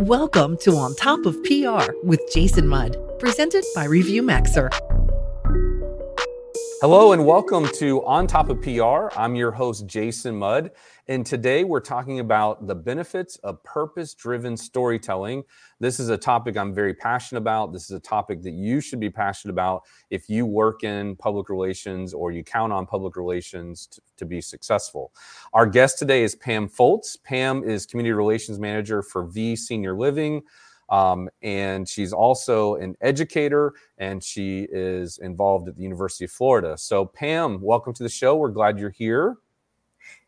Welcome to On Top of PR with Jason Mudd, presented by Review Maxer. Hello and welcome to On Top of PR. I'm your host, Jason Mudd. And today we're talking about the benefits of purpose driven storytelling. This is a topic I'm very passionate about. This is a topic that you should be passionate about if you work in public relations or you count on public relations to, to be successful. Our guest today is Pam Fultz. Pam is Community Relations Manager for Vi Senior Living. Um, and she's also an educator and she is involved at the University of Florida. So, Pam, welcome to the show. We're glad you're here.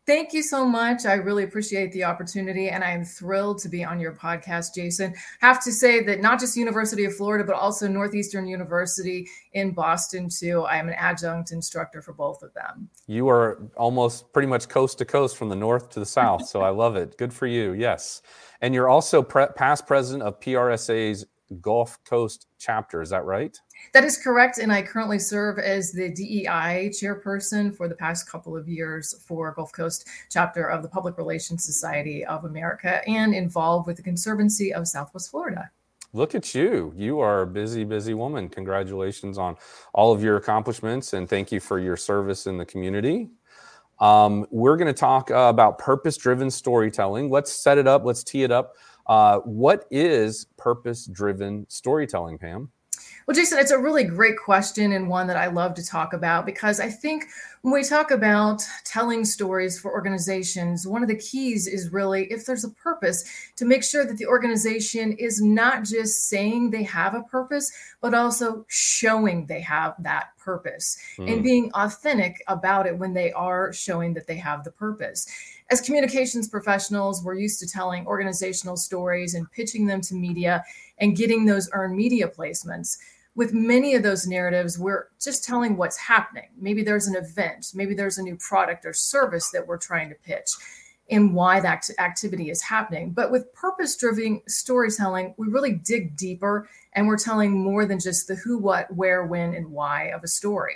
Thank you so much. I really appreciate the opportunity and I am thrilled to be on your podcast, Jason. Have to say that not just University of Florida, but also Northeastern University in Boston, too. I am an adjunct instructor for both of them. You are almost pretty much coast to coast from the north to the south. So I love it. Good for you. Yes. And you're also pre- past president of PRSA's Gulf Coast chapter. Is that right? That is correct. And I currently serve as the DEI chairperson for the past couple of years for Gulf Coast chapter of the Public Relations Society of America and involved with the Conservancy of Southwest Florida. Look at you. You are a busy, busy woman. Congratulations on all of your accomplishments and thank you for your service in the community. Um, we're going to talk uh, about purpose driven storytelling. Let's set it up, let's tee it up. Uh, what is purpose driven storytelling, Pam? Well, Jason, it's a really great question and one that I love to talk about because I think when we talk about telling stories for organizations, one of the keys is really if there's a purpose to make sure that the organization is not just saying they have a purpose, but also showing they have that purpose mm. and being authentic about it when they are showing that they have the purpose as communications professionals, we're used to telling organizational stories and pitching them to media and getting those earned media placements with many of those narratives, we're just telling what's happening. Maybe there's an event, maybe there's a new product or service that we're trying to pitch and why that activity is happening. But with purpose driven storytelling, we really dig deeper and we're telling more than just the who, what, where, when, and why of a story.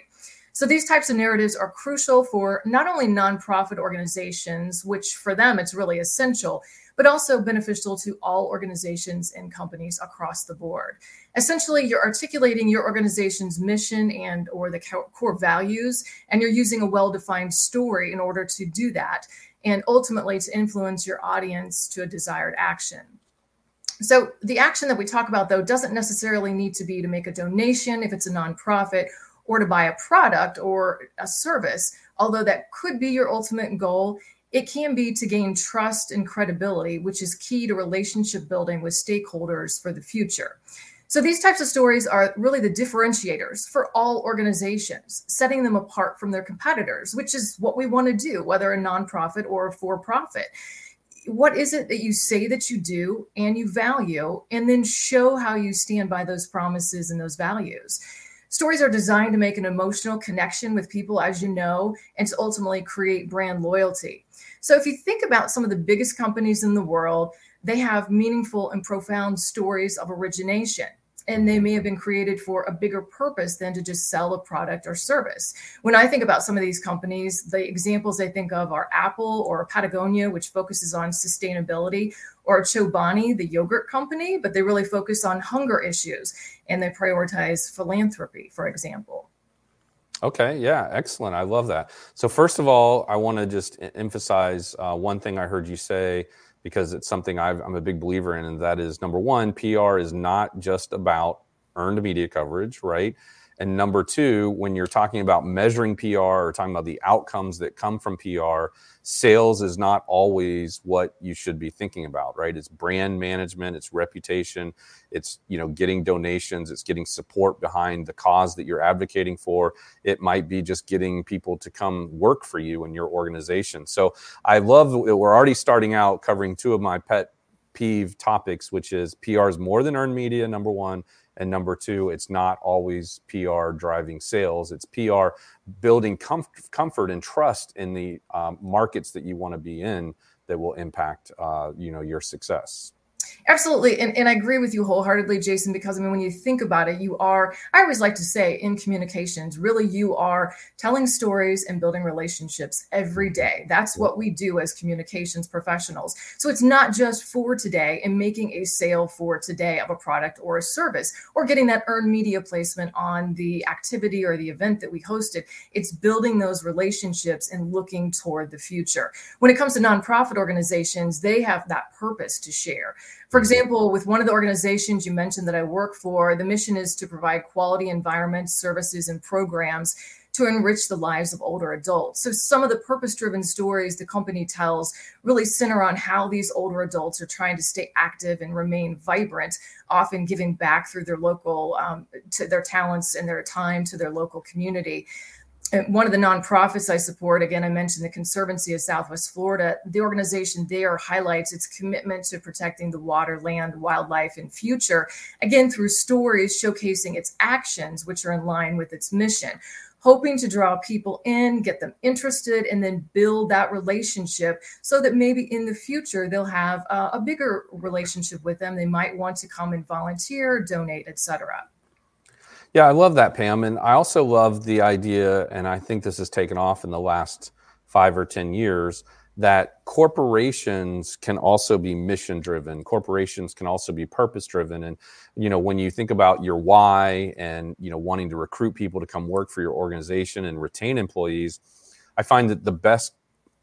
So these types of narratives are crucial for not only nonprofit organizations, which for them it's really essential, but also beneficial to all organizations and companies across the board. Essentially, you're articulating your organization's mission and or the core values and you're using a well-defined story in order to do that and ultimately to influence your audience to a desired action. So, the action that we talk about, though, doesn't necessarily need to be to make a donation if it's a nonprofit or to buy a product or a service, although that could be your ultimate goal. It can be to gain trust and credibility, which is key to relationship building with stakeholders for the future. So, these types of stories are really the differentiators for all organizations, setting them apart from their competitors, which is what we want to do, whether a nonprofit or a for profit. What is it that you say that you do and you value, and then show how you stand by those promises and those values? Stories are designed to make an emotional connection with people, as you know, and to ultimately create brand loyalty. So, if you think about some of the biggest companies in the world, they have meaningful and profound stories of origination. And they may have been created for a bigger purpose than to just sell a product or service. When I think about some of these companies, the examples I think of are Apple or Patagonia, which focuses on sustainability, or Chobani, the yogurt company, but they really focus on hunger issues and they prioritize philanthropy, for example. Okay, yeah, excellent. I love that. So, first of all, I want to just emphasize uh, one thing I heard you say because it's something i am a big believer in, and that is number one, PR is not just about earned media coverage, right? And number two, when you're talking about measuring PR or talking about the outcomes that come from PR, sales is not always what you should be thinking about, right? It's brand management, it's reputation, it's you know getting donations, it's getting support behind the cause that you're advocating for. It might be just getting people to come work for you in your organization. So I love we're already starting out covering two of my pet peeve topics, which is PR is more than earned media, number one, and number two, it's not always PR driving sales. It's PR building comf- comfort and trust in the um, markets that you want to be in that will impact, uh, you know, your success. Absolutely. And, and I agree with you wholeheartedly, Jason, because I mean, when you think about it, you are, I always like to say in communications, really, you are telling stories and building relationships every day. That's what we do as communications professionals. So it's not just for today and making a sale for today of a product or a service or getting that earned media placement on the activity or the event that we hosted. It's building those relationships and looking toward the future. When it comes to nonprofit organizations, they have that purpose to share. For example, with one of the organizations you mentioned that I work for, the mission is to provide quality environments, services, and programs to enrich the lives of older adults. So, some of the purpose driven stories the company tells really center on how these older adults are trying to stay active and remain vibrant, often giving back through their local, um, to their talents and their time to their local community Uh, one of the nonprofits I support, again, I mentioned the Conservancy of Southwest Florida. The organization there highlights its commitment to protecting the water, land, wildlife, and future, again, through stories showcasing its actions, which are in line with its mission, hoping to draw people in, get them interested, and then build that relationship so that maybe in the future they'll have a, a bigger relationship with them. They might want to come and volunteer, donate, etc. Yeah, I love that, Pam. And I also love the idea, and I think this has taken off in the last five or 10 years, that corporations can also be mission driven. Corporations can also be purpose driven. And, you know, when you think about your why and, you know, wanting to recruit people to come work for your organization and retain employees, I find that the best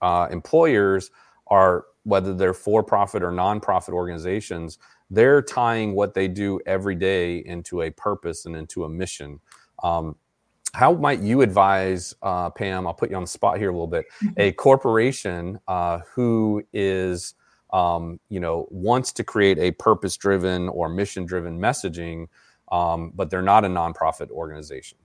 uh, employers are, whether they're for profit or nonprofit organizations, they're tying what they do every day into a purpose and into a mission. Um, how might you advise, uh, Pam? I'll put you on the spot here a little bit. Mm-hmm. A corporation uh, who is, um, you know, wants to create a purpose-driven or mission-driven messaging, um, but they're not a nonprofit organization.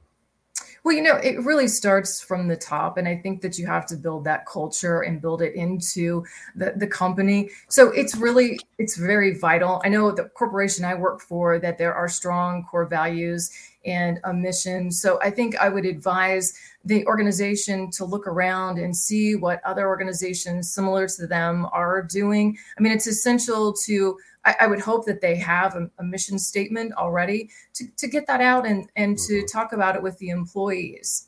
Well, you know, it really starts from the top. And I think that you have to build that culture and build it into the, the company. So it's really, it's very vital. I know the corporation I work for that there are strong core values and a mission. So I think I would advise the organization to look around and see what other organizations similar to them are doing. I mean, it's essential to I, I would hope that they have a, a, mission statement already to, to get that out and, and mm-hmm. to talk about it with the employees.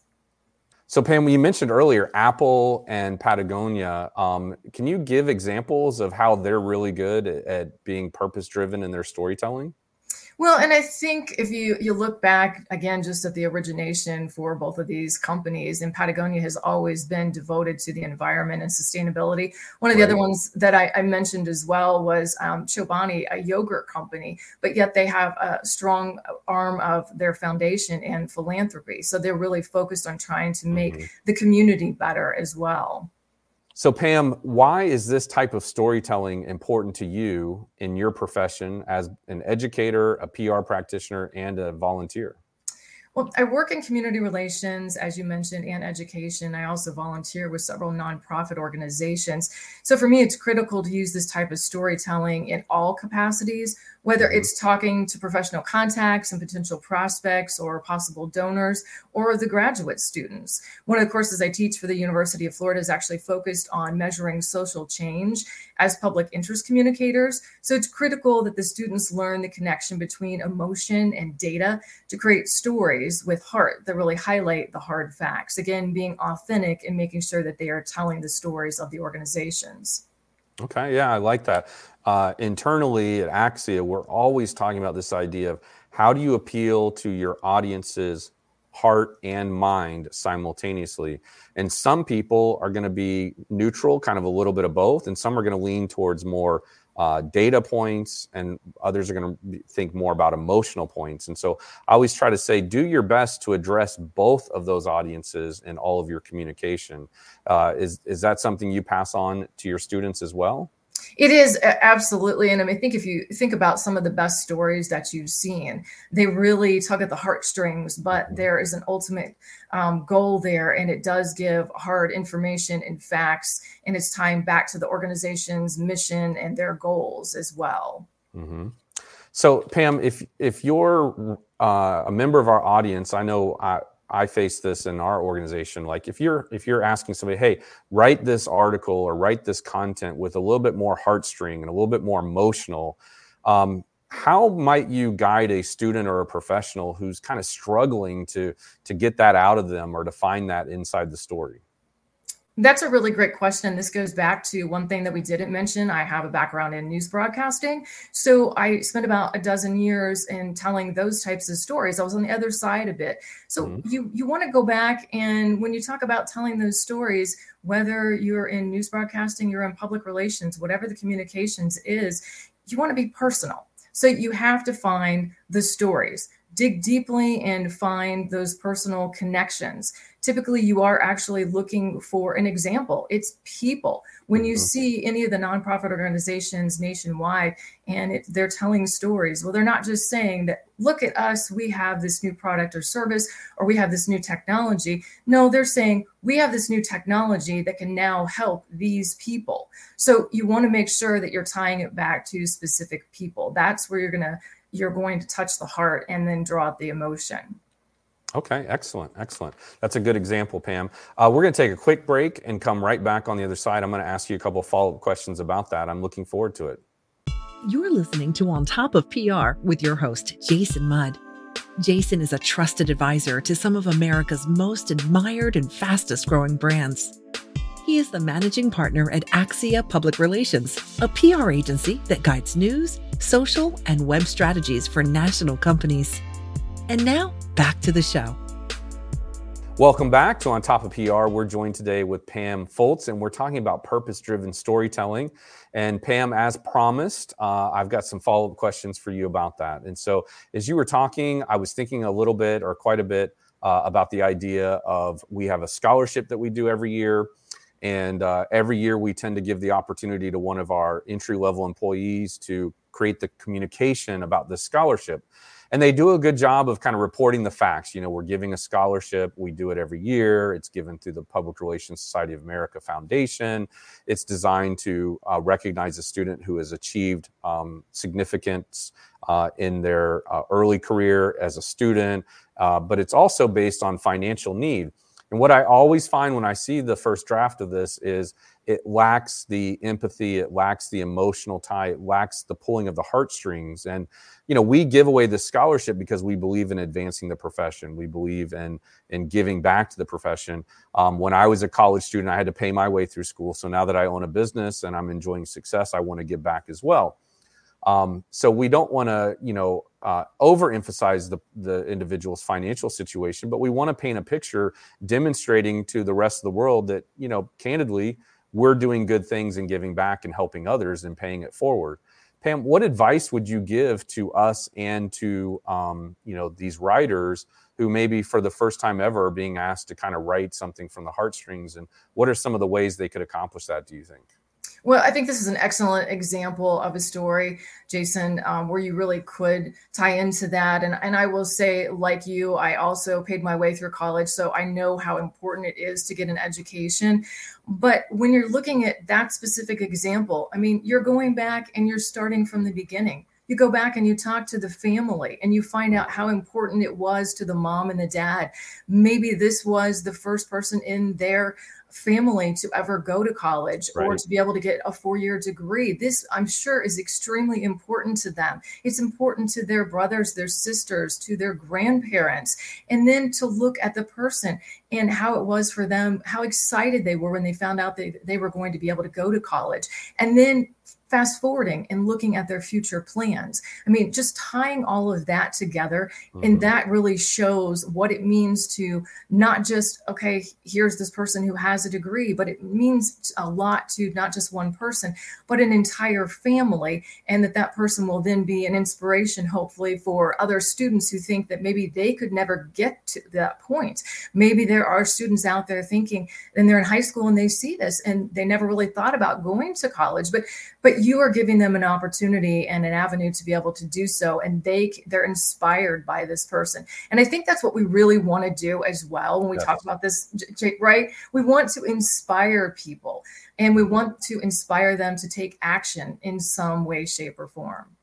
So, Pam, you mentioned earlier Apple and Patagonia. Um, can you give examples of how they're really good at, at being purpose driven in their storytelling? Well, and I think if you you look back again just at the origination for both of these companies, and Patagonia has always been devoted to the environment and sustainability. One of the right. other ones that I, I, mentioned as well was um, Chobani, a yogurt company, but yet they have a strong arm of their foundation and philanthropy. So they're really focused on trying to make mm-hmm. the community better as well. So, Pam, why is this type of storytelling important to you in your profession as an educator, a PR practitioner, and a volunteer? Well, I work in community relations, as you mentioned, and education. I also volunteer with several nonprofit organizations. So for me, it's critical to use this type of storytelling in all capacities, whether mm-hmm. it's talking to professional contacts and potential prospects or possible donors or the graduate students. One of the courses I teach for the University of Florida is actually focused on measuring social change as public interest communicators. So it's critical that the students learn the connection between emotion and data to create stories with heart that really highlight the hard facts. Again, being authentic and making sure that they are telling the stories of the organizations. Okay, yeah, I like that. Uh, internally at Axia, we're always talking about this idea of how do you appeal to your audience's heart and mind simultaneously. And some people are going to be neutral, kind of a little bit of both, and some are going to lean towards more uh, data points, and others are going to think more about emotional points. And so I always try to say, do your best to address both of those audiences in all of your communication. Uh, is is that something you pass on to your students as well? It is absolutely. And I mean, I think if you think about some of the best stories that you've seen, they really tug at the heartstrings, but mm-hmm. there is an ultimate um, goal there. And it does give hard information and facts, and it's tying back to the organization's mission and their goals as well. Mm-hmm. So, Pam, if if you're uh, a member of our audience, I know I, I face this in our organization. Like if you're if you're asking somebody, hey, write this article or write this content with a little bit more heartstring and a little bit more emotional, Um, how might you guide a student or a professional who's kind of struggling to to get that out of them or to find that inside the story? That's a really great question. This goes back to one thing that we didn't mention. I have a background in news broadcasting. So I spent about a dozen years in telling those types of stories. I was on the other side a bit. So mm-hmm. you you want to go back and when you talk about telling those stories, whether you're in news broadcasting, you're in public relations, whatever the communications is, you want to be personal. So you have to find the stories dig deeply and find those personal connections. Typically, you are actually looking for an example. It's people. When you mm-hmm. see any of the nonprofit organizations nationwide and it, they're telling stories, well, they're not just saying that, look at us, we have this new product or service, or we have this new technology. No, they're saying, we have this new technology that can now help these people. So you want to make sure that you're tying it back to specific people. That's where you're going to you're going to touch the heart and then draw out the emotion. Okay, excellent, excellent. That's a good example, Pam. Uh, we're going to take a quick break and come right back on the other side. I'm going to ask you a couple follow up questions about that. I'm looking forward to it. You're listening to On Top of PR with your host, Jason Mudd. Jason is a trusted advisor to some of America's most admired and fastest growing brands. He is the managing partner at Axia Public Relations, a PR agency that guides news social, and web strategies for national companies. And now, back to the show. Welcome back to On Top of PR. We're joined today with Pam Fultz, and we're talking about purpose driven storytelling. And Pam, as promised, uh, I've got some follow up questions for you about that. And so, as you were talking, I was thinking a little bit or quite a bit uh, about the idea of we have a scholarship that we do every year. And uh, every year we tend to give the opportunity to one of our entry level employees to create the communication about this scholarship. And they do a good job of kind of reporting the facts. You know, we're giving a scholarship. We do it every year. It's given through the Public Relations Society of America Foundation. It's designed to uh, recognize a student who has achieved um, significance uh, in their uh, early career as a student, uh, but it's also based on financial need. And what I always find when I see the first draft of this is it lacks the empathy, it lacks the emotional tie, it lacks the pulling of the heartstrings. And, you know, we give away this scholarship because we believe in advancing the profession. We believe in in giving back to the profession. Um, when I was a college student, I had to pay my way through school. So now that I own a business and I'm enjoying success, I want to give back as well. Um, so we don't want to, you know, uh, overemphasize the, the individual's financial situation, but we want to paint a picture demonstrating to the rest of the world that, you know, candidly, we're doing good things and giving back and helping others and paying it forward. Pam, what advice would you give to us and to um, you know these writers who maybe for the first time ever are being asked to kind of write something from the heartstrings? And what are some of the ways they could accomplish that? Do you think? Well, I think this is an excellent example of a story, Jason, um, where you really could tie into that. And, and I will say, like you, I also paid my way through college, so I know how important it is to get an education. But when you're looking at that specific example, I mean, you're going back and you're starting from the beginning you go back and you talk to the family and you find out how important it was to the mom and the dad. Maybe this was the first person in their family to ever go to college right. or to be able to get a four year degree. This, I'm sure, is extremely important to them. It's important to their brothers, their sisters, to their grandparents. And then to look at the person and how it was for them, how excited they were when they found out that they were going to be able to go to college. And then fast forwarding and looking at their future plans. I mean, just tying all of that together, mm-hmm. and that really shows what it means to not just, okay, here's this person who has a degree, but it means a lot to not just one person, but an entire family. And that that person will then be an inspiration, hopefully, for other students who think that maybe they could never get to that point. Maybe there are students out there thinking, and they're in high school and they see this and they never really thought about going to college, but but you are giving them an opportunity and an avenue to be able to do so and they they're inspired by this person. And i think that's what we really want to do as well when we yes. talk about this right? We want to inspire people and we want to inspire them to take action in some way shape or form.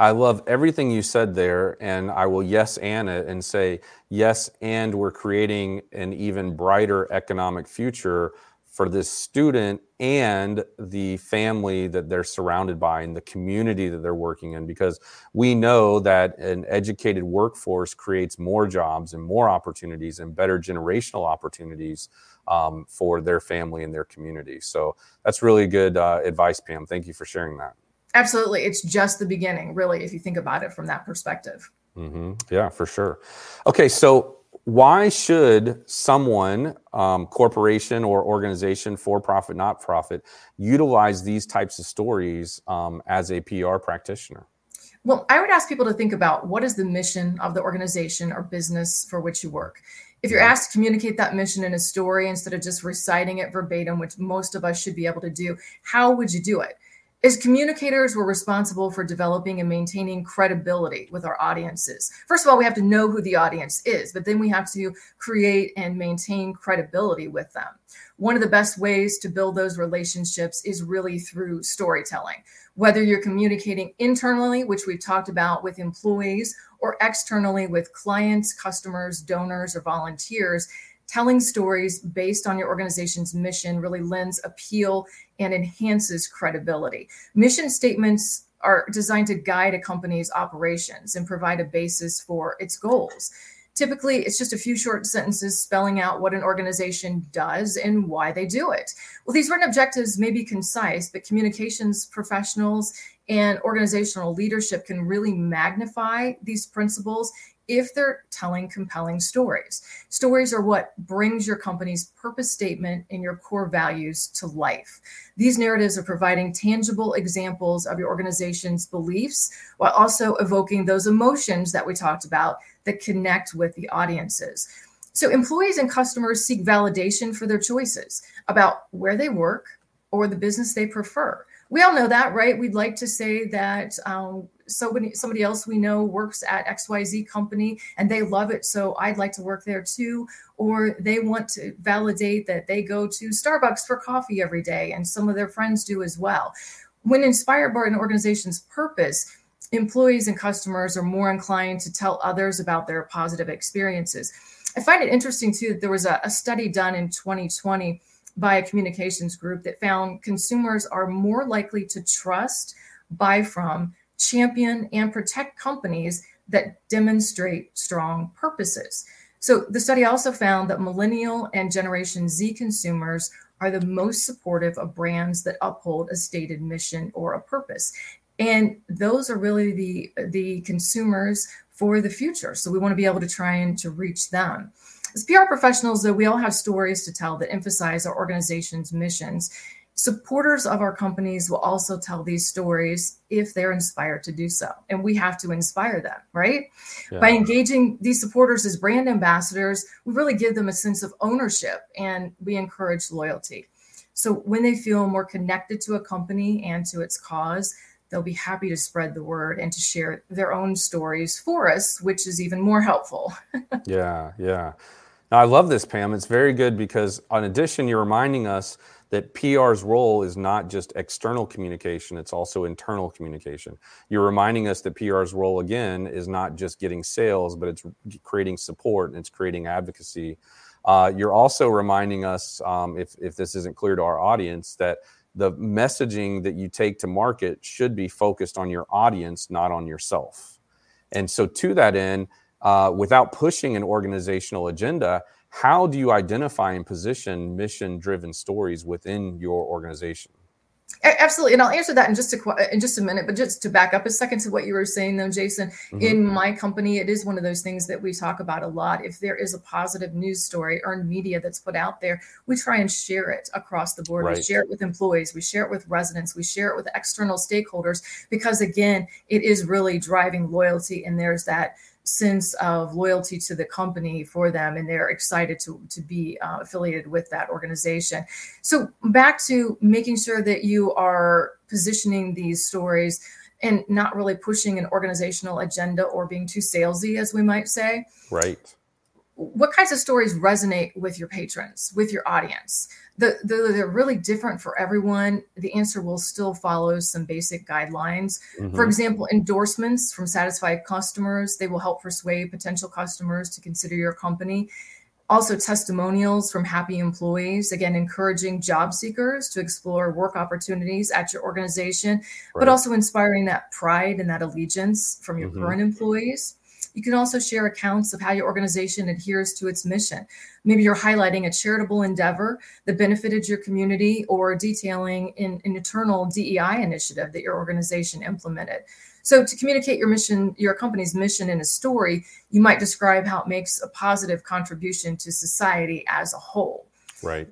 I love everything you said there, and I will yes and it and say yes, and we're creating an even brighter economic future for this student and the family that they're surrounded by and the community that they're working in because we know that an educated workforce creates more jobs and more opportunities and better generational opportunities um, for their family and their community. So that's really good uh, advice pam. Thank you for sharing that. Absolutely. It's just the beginning really if you think about it from that perspective. Mm-hmm. yeah for sure. Okay so why should someone, um, corporation or organization, for profit, not profit, utilize these types of stories um, as a PR practitioner? Well, I would ask people to think about what is the mission of the organization or business for which you work. If you're asked to communicate that mission in a story instead of just reciting it verbatim, which most of us should be able to do, how would you do it? As communicators, we're responsible for developing and maintaining credibility with our audiences. First of all, we have to know who the audience is, but then we have to create and maintain credibility with them. One of the best ways to build those relationships is really through storytelling. Whether you're communicating internally, which we've talked about with employees, or externally with clients, customers, donors, or volunteers, telling stories based on your organization's mission really lends appeal and enhances credibility. Mission statements are designed to guide a company's operations and provide a basis for its goals. Typically, it's just a few short sentences spelling out what an organization does and why they do it. Well, these written objectives may be concise, but communications professionals and organizational leadership can really magnify these principles if they're telling compelling stories. Stories are what brings your company's purpose statement and your core values to life. These narratives are providing tangible examples of your organization's beliefs while also evoking those emotions that we talked about that connect with the audiences. So, employees and customers seek validation for their choices about where they work or the business they prefer. We all know that, right? We'd like to say that um, somebody somebody else we know works at xyz company and they love it so i'd like to work there too. Or they want to validate that they go to starbucks for coffee every day and some of their friends do as well. When inspired by an organization's purpose employees and customers are more inclined to tell others about their positive experiences. I find it interesting too that there was a, a study done in 2020 by a communications group that found consumers are more likely to trust buy from champion and protect companies that demonstrate strong purposes. So the study also found that millennial and Generation Z consumers are the most supportive of brands that uphold a stated mission or a purpose. And those are really the the consumers for the future. So we want to be able to try and to reach them. As PR professionals, though, we all have stories to tell that emphasize our organization's missions supporters of our companies will also tell these stories if they're inspired to do so. And we have to inspire them right? Yeah. by engaging these supporters as brand ambassadors we really give them a sense of ownership and we encourage loyalty. So when they feel more connected to a company and to its cause they'll be happy to spread the word and to share their own stories for us which is even more helpful. Yeah yeah. Now, i love this pam. It's very good because in addition you're reminding us that PR's role is not just external communication, it's also internal communication. You're reminding us that PR's role, again, is not just getting sales, but it's creating support and it's creating advocacy. Uh, you're also reminding us, um, if, if this isn't clear to our audience, that the messaging that you take to market should be focused on your audience, not on yourself. And so, to that end, uh, without pushing an organizational agenda, how do you identify and position mission driven stories within your organization absolutely and i'll answer that in just a in just a minute but just to back up a second to what you were saying though jason mm-hmm. in my company it is one of those things that we talk about a lot if there is a positive news story earned media that's put out there we try and share it across the board right. we share it with employees we share it with residents we share it with external stakeholders because again it is really driving loyalty and there's that sense of loyalty to the company for them and they're excited to, to be uh, affiliated with that organization. So back to making sure that you are positioning these stories and not really pushing an organizational agenda or being too salesy as we might say. Right what kinds of stories resonate with your patrons with your audience the, the, they're really different for everyone. The answer will still follow some basic guidelines. Mm-hmm. For example, endorsements from satisfied customers, they will help persuade potential customers to consider your company. Also, testimonials from happy employees, again, encouraging job seekers to explore work opportunities at your organization, right. but also inspiring that pride and that allegiance from your mm-hmm. current employees. You can also share accounts of how your organization adheres to its mission. Maybe you're highlighting a charitable endeavor that benefited your community or detailing an, an eternal DEI initiative that your organization implemented. So, to communicate your mission, your company's mission in a story, you might describe how it makes a positive contribution to society as a whole. Right.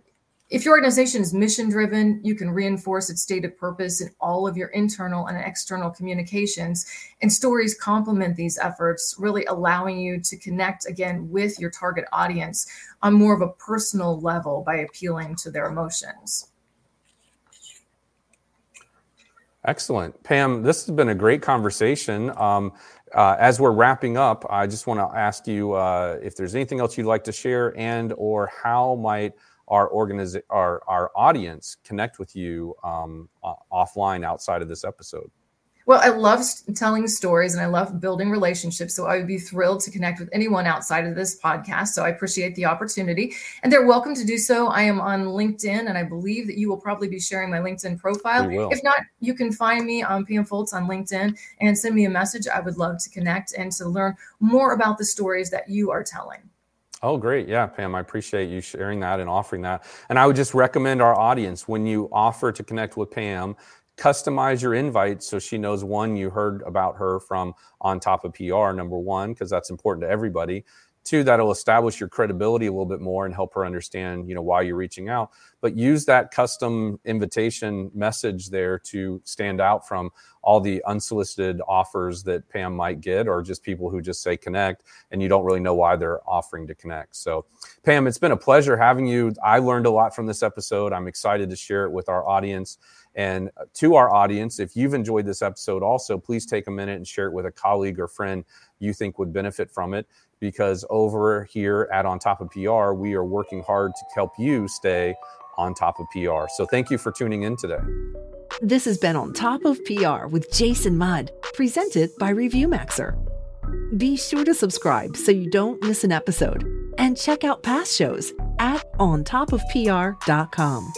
If your organization is mission driven, you can reinforce its stated purpose in all of your internal and external communications. And stories complement these efforts, really allowing you to connect again with your target audience on more of a personal level by appealing to their emotions. Excellent. Pam, this has been a great conversation. Um, uh, as we're wrapping up, I just want to ask you uh, if there's anything else you'd like to share and or how might our organiz- our, our audience connect with you um, offline outside of this episode? Well, I love telling stories and I love building relationships. So I would be thrilled to connect with anyone outside of this podcast. So I appreciate the opportunity and they're welcome to do so. I am on LinkedIn and I believe that you will probably be sharing my LinkedIn profile. If not, you can find me on PM Fultz on LinkedIn and send me a message. I would love to connect and to learn more about the stories that you are telling. Oh, great. Yeah, Pam, I appreciate you sharing that and offering that. And I would just recommend our audience when you offer to connect with Pam, customize your invite so she knows one you heard about her from on top of pr number one because that's important to everybody two that'll establish your credibility a little bit more and help her understand you know why you're reaching out. But use that custom invitation message there to stand out from all the unsolicited offers that pam might get or just people who just say connect and you don't really know why they're offering to connect. So pam it's been a pleasure having you. I learned a lot from this episode. I'm excited to share it with our audience and uh, to our audience, if you've enjoyed this episode, also please take a minute and share it with a colleague or friend you think would benefit from it. Because over here at On Top of PR, we are working hard to help you stay on top of PR. So thank you for tuning in today. This has been On Top of PR with Jason Mudd, presented by ReviewMaxer. Be sure to subscribe so you don't miss an episode and check out past shows at ontopofpr.com.